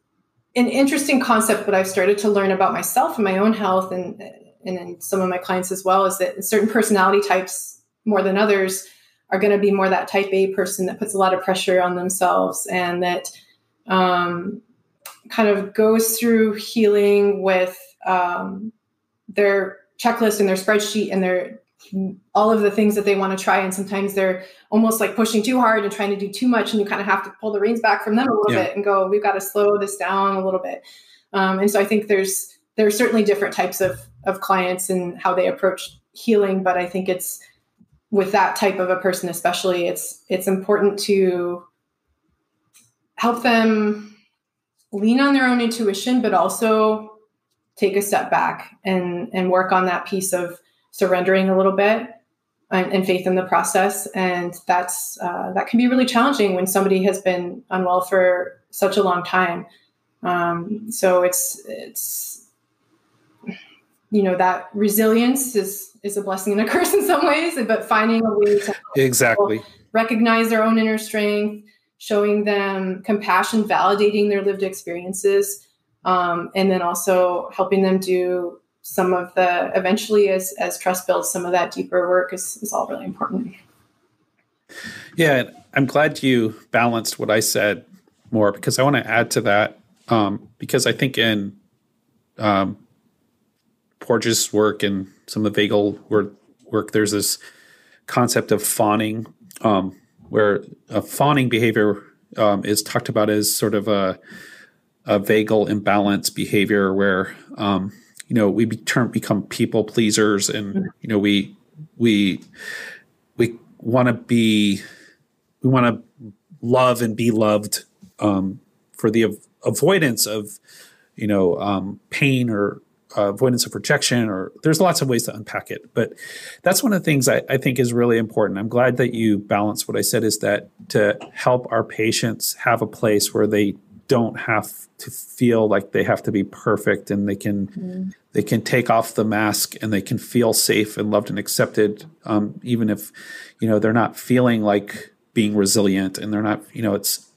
an interesting concept. But I've started to learn about myself and my own health, and and some of my clients as well, is that certain personality types more than others are going to be more that type A person that puts a lot of pressure on themselves and that um, kind of goes through healing with um, their checklist and their spreadsheet and their all of the things that they want to try and sometimes they're almost like pushing too hard and trying to do too much and you kind of have to pull the reins back from them a little yeah. bit and go we've got to slow this down a little bit um, and so i think there's there's certainly different types of of clients and how they approach healing but i think it's with that type of a person especially it's it's important to help them lean on their own intuition but also take a step back and and work on that piece of surrendering a little bit and, and faith in the process. And that's uh, that can be really challenging when somebody has been unwell for such a long time. Um, so it's it's you know that resilience is is a blessing and a curse in some ways but finding a way to exactly. recognize their own inner strength showing them compassion validating their lived experiences um, and then also helping them do some of the eventually as as trust builds some of that deeper work is, is all really important. Yeah i'm glad you balanced what i said more because i want to add to that um, because i think in um, Porges work and some of the vagal work, work there's this concept of fawning um, where a fawning behavior um, is talked about as sort of a a vagal imbalance behavior where um, you know we turn become people pleasers and mm-hmm. you know we we we want to be we want to love and be loved um, for the av- avoidance of you know um, pain or uh, avoidance of rejection or there's lots of ways to unpack it but that's one of the things I, I, think is really important i'm glad that you balance what i said is that to help our patients have a place where they don't have to feel like they have to be perfect and they can mm. they can take off the mask and they can feel safe and loved and accepted um, even if you know they're not feeling like being resilient and they're not you know it's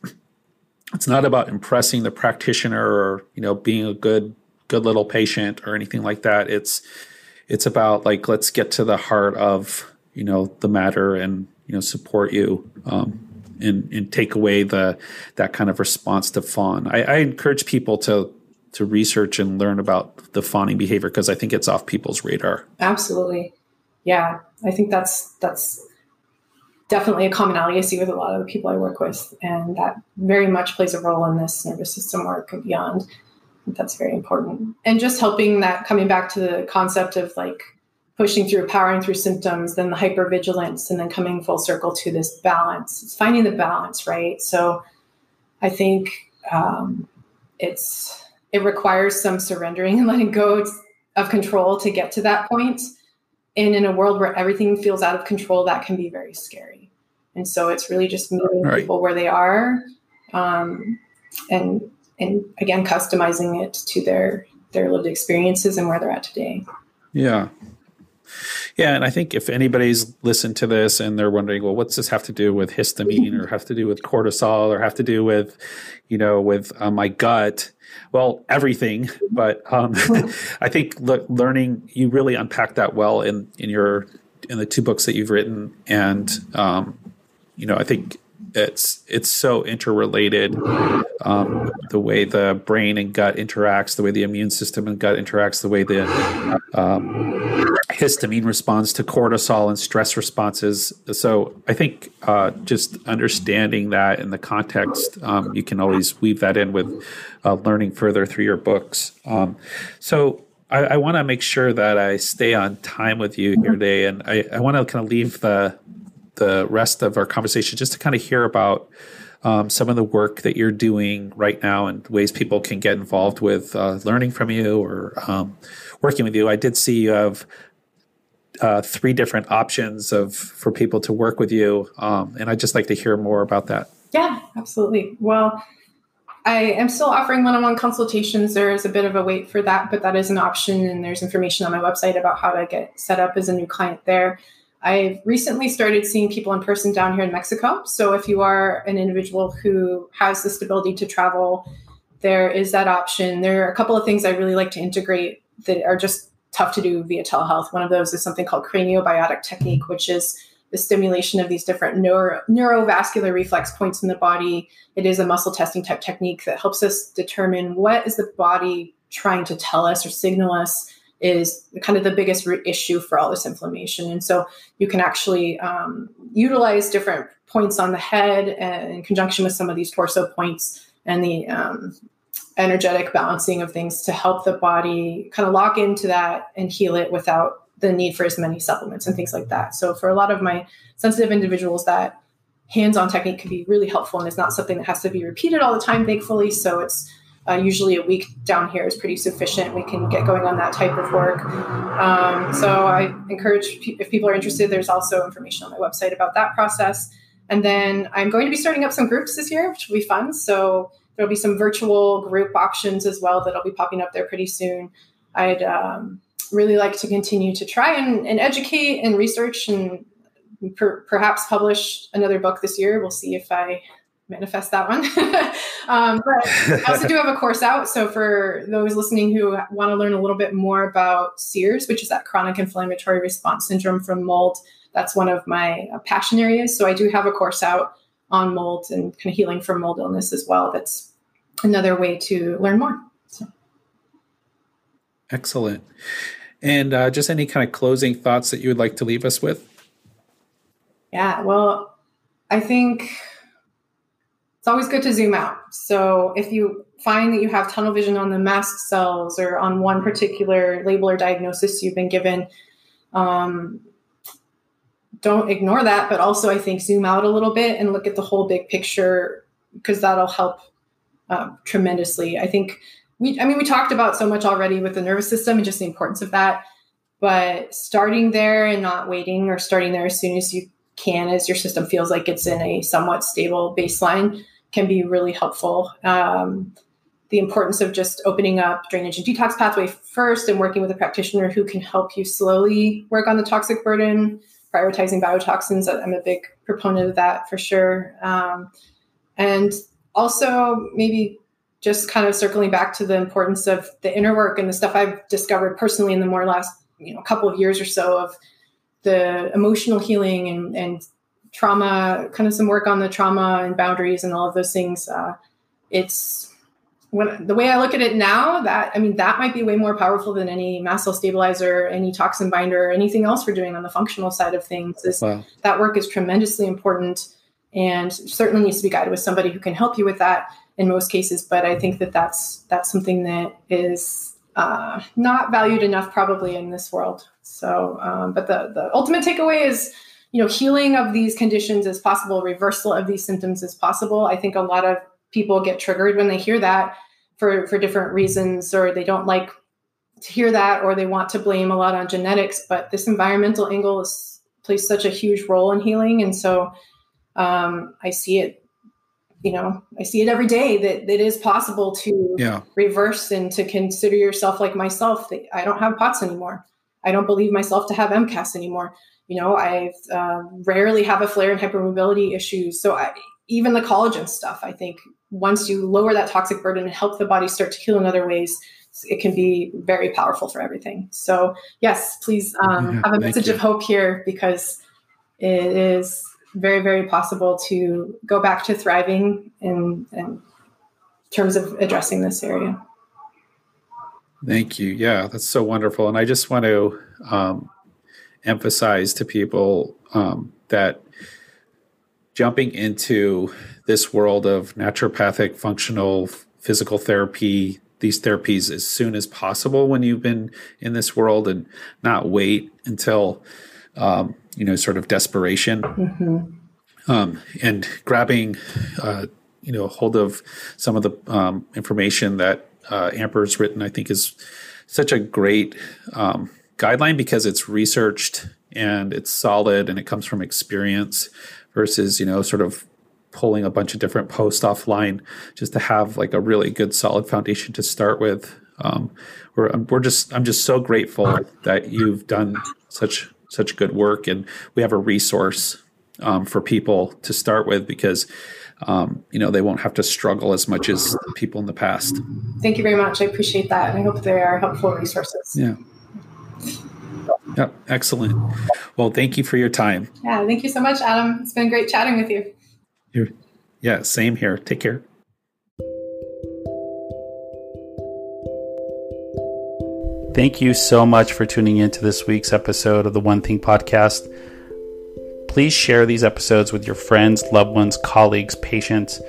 it's not about impressing the practitioner or you know being a good good little patient or anything like that it's it's about like let's get to the heart of you know the matter and you know support you um, and, and take away the that kind of response to fawn. I, I encourage people to to research and learn about the fawning behavior because I think it's off people's radar. Absolutely, yeah. I think that's that's definitely a commonality I see with a lot of the people I work with, and that very much plays a role in this nervous system work and beyond. That's very important. And just helping that coming back to the concept of like pushing through, powering through symptoms, then the hypervigilance, and then coming full circle to this balance. It's finding the balance, right? So I think um, it's it requires some surrendering and letting go of control to get to that point. And in a world where everything feels out of control, that can be very scary. And so it's really just meeting right. people where they are, um, and and again customizing it to their their lived experiences and where they're at today. Yeah. Yeah, and I think if anybody's listened to this and they're wondering, well, what's this have to do with histamine or have to do with cortisol or have to do with, you know, with uh, my gut? Well, everything. But um, I think learning you really unpack that well in in your in the two books that you've written, and um, you know, I think it's it's so interrelated um, the way the brain and gut interacts the way the immune system and gut interacts the way the um, histamine responds to cortisol and stress responses. So i think uh, just understanding that in the context um, you can always weave that in with uh, learning further through your books. Um, so I, I want to make sure that I stay on time with you here today, and I, I want to kind of leave the the rest of our conversation just to kind of hear about um, some of the work that you're doing right now and ways people can get involved with uh, learning from you or um, working with you. I did see you have uh, three different options of for people to work with you, um, and I'd just like to hear more about that. Yeah, absolutely. Well, I am still offering one-on-one consultations. There is a bit of a wait for that, but that is an option, and there's information on my website about how to get set up as a new client there. I've recently started seeing people in person down here in Mexico. So if you are an individual who has the stability to travel, there is that option. There are a couple of things I really like to integrate that are just tough to do via telehealth. One of those is something called craniobiotic technique, which is the stimulation of these different neuro, neurovascular reflex points in the body. It is a muscle testing type technique that helps us determine what is the body trying to tell us or signal us is kind of the biggest root issue for all this inflammation. And so you can actually um, utilize different points on the head in conjunction with some of these torso points and the um, energetic balancing of things to help the body kind of lock into that and heal it without the need for as many supplements and things like that. So for a lot of my sensitive individuals, that hands-on technique can be really helpful and it's not something that has to be repeated all the time, thankfully. So it's uh, usually a week down here is pretty sufficient. We can get going on that type of work. Um, so I encourage if people are interested, there's also information on my website about that process. And then I'm going to be starting up some groups this year, which will be fun. So there'll be some virtual group options as well that'll be popping up there pretty soon. I'd um, really like to continue to try and, and educate and research and per, perhaps publish another book this year. We'll see if I manifest that one. um, but I also do have a course out. So for those listening who want to learn a little bit more about CIRS, which is that chronic inflammatory response syndrome from mold, that's one of my uh, passion areas. So I do have a course out on mold and kind of healing from mold illness as well. That's another way to learn more. So. Excellent. And uh, just any kind of closing thoughts that you would like to leave us with? Yeah, well, I think it's always good to zoom out. So if you find that you have tunnel vision on the mast cells or on one particular label or diagnosis you've been given, um, don't ignore that. But also, I think zoom out a little bit and look at the whole big picture because that'll help uh, tremendously. I think we, I mean, we talked about so much already with the nervous system and just the importance of that. But starting there and not waiting, or starting there as soon as you can, as your system feels like it's in a somewhat stable baseline, can be really helpful. Um, the importance of just opening up drainage and detox pathway first and working with a practitioner who can help you slowly work on the toxic burden, prioritizing biotoxins. I'm a big proponent of that for sure. Um, and also, maybe just kind of circling back to the importance of the inner work and the stuff I've discovered personally in the more last you know couple of years or so of the emotional healing and, and trauma, kind of some work on the trauma and boundaries and all of those things. Uh, it's when the way I look at it now, that I mean that might be way more powerful than any mast cell stabilizer, any toxin binder, anything else we're doing on the functional side of things. Is wow. that work is tremendously important and certainly needs to be guided with somebody who can help you with that in most cases. But I think that that's that's something that is uh, not valued enough probably in this world. So, um, but the the ultimate takeaway is you know healing of these conditions is possible, reversal of these symptoms is possible. I think a lot of people get triggered when they hear that for for different reasons or they don't like to hear that or they want to blame a lot on genetics but this environmental angle is, plays such a huge role in healing and so um, i see it you know i see it every day that it is possible to yeah. reverse and to consider yourself like myself that i don't have pots anymore i don't believe myself to have mcas anymore you know i uh, rarely have a flare and hypermobility issues so I, even the collagen stuff i think once you lower that toxic burden and help the body start to heal in other ways, it can be very powerful for everything. So, yes, please um, yeah, have a message you. of hope here because it is very, very possible to go back to thriving in, in terms of addressing this area. Thank you. Yeah, that's so wonderful. And I just want to um, emphasize to people um, that jumping into this world of naturopathic functional physical therapy these therapies as soon as possible when you've been in this world and not wait until um, you know sort of desperation mm-hmm. um, and grabbing uh, you know hold of some of the um, information that uh, amber's written i think is such a great um, guideline because it's researched and it's solid and it comes from experience versus you know sort of pulling a bunch of different posts offline just to have like a really good solid foundation to start with. Um, we're we're just I'm just so grateful that you've done such such good work and we have a resource um, for people to start with because um, you know they won't have to struggle as much as people in the past. Thank you very much. I appreciate that, and I hope they are helpful resources. Yeah. Yep. Excellent. Well, thank you for your time. Yeah. Thank you so much, Adam. It's been great chatting with you. You're, yeah, same here. Take care. Thank you so much for tuning in to this week's episode of the One Thing Podcast. Please share these episodes with your friends, loved ones, colleagues, patients,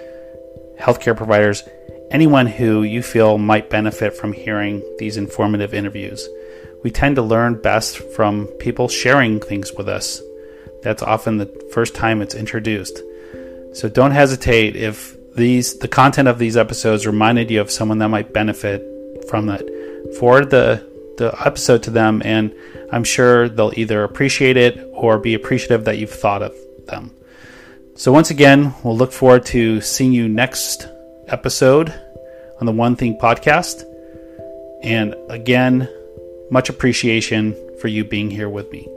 healthcare providers, anyone who you feel might benefit from hearing these informative interviews. We tend to learn best from people sharing things with us. That's often the first time it's introduced. So don't hesitate if these the content of these episodes reminded you of someone that might benefit from that. Forward the the episode to them and I'm sure they'll either appreciate it or be appreciative that you've thought of them. So once again, we'll look forward to seeing you next episode on the One Thing podcast. And again, much appreciation for you being here with me.